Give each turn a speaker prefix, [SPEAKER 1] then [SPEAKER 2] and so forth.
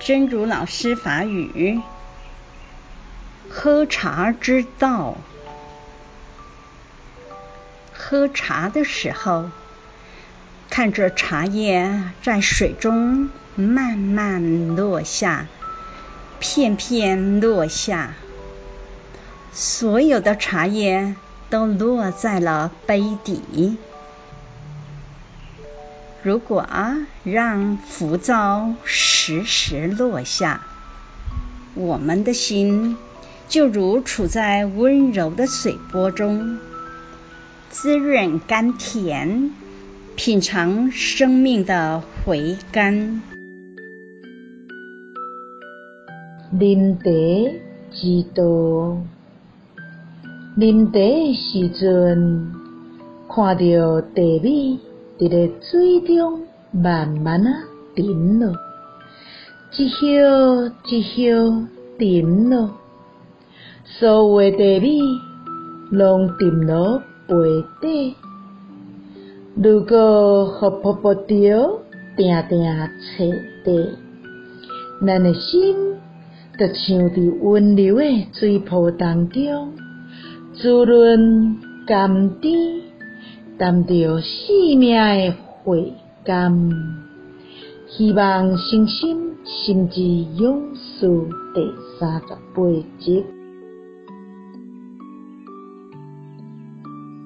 [SPEAKER 1] 真如老师法语，喝茶之道。喝茶的时候，看着茶叶在水中慢慢落下，片片落下，所有的茶叶都落在了杯底。如果啊让浮躁时时落下，我们的心就如处在温柔的水波中，滋润甘甜，品尝生命的回甘。
[SPEAKER 2] 饮茶之道，饮茶的时阵，看到茶米。伫咧水中慢慢啊沉落，一歇一歇沉落，所有的茶米拢沉落杯底。如果互瀑布潮定定切底，咱的心就像伫温柔的水波当中，滋润甘甜。谈到生命的悔甘，希望星星心之勇士第三十八集。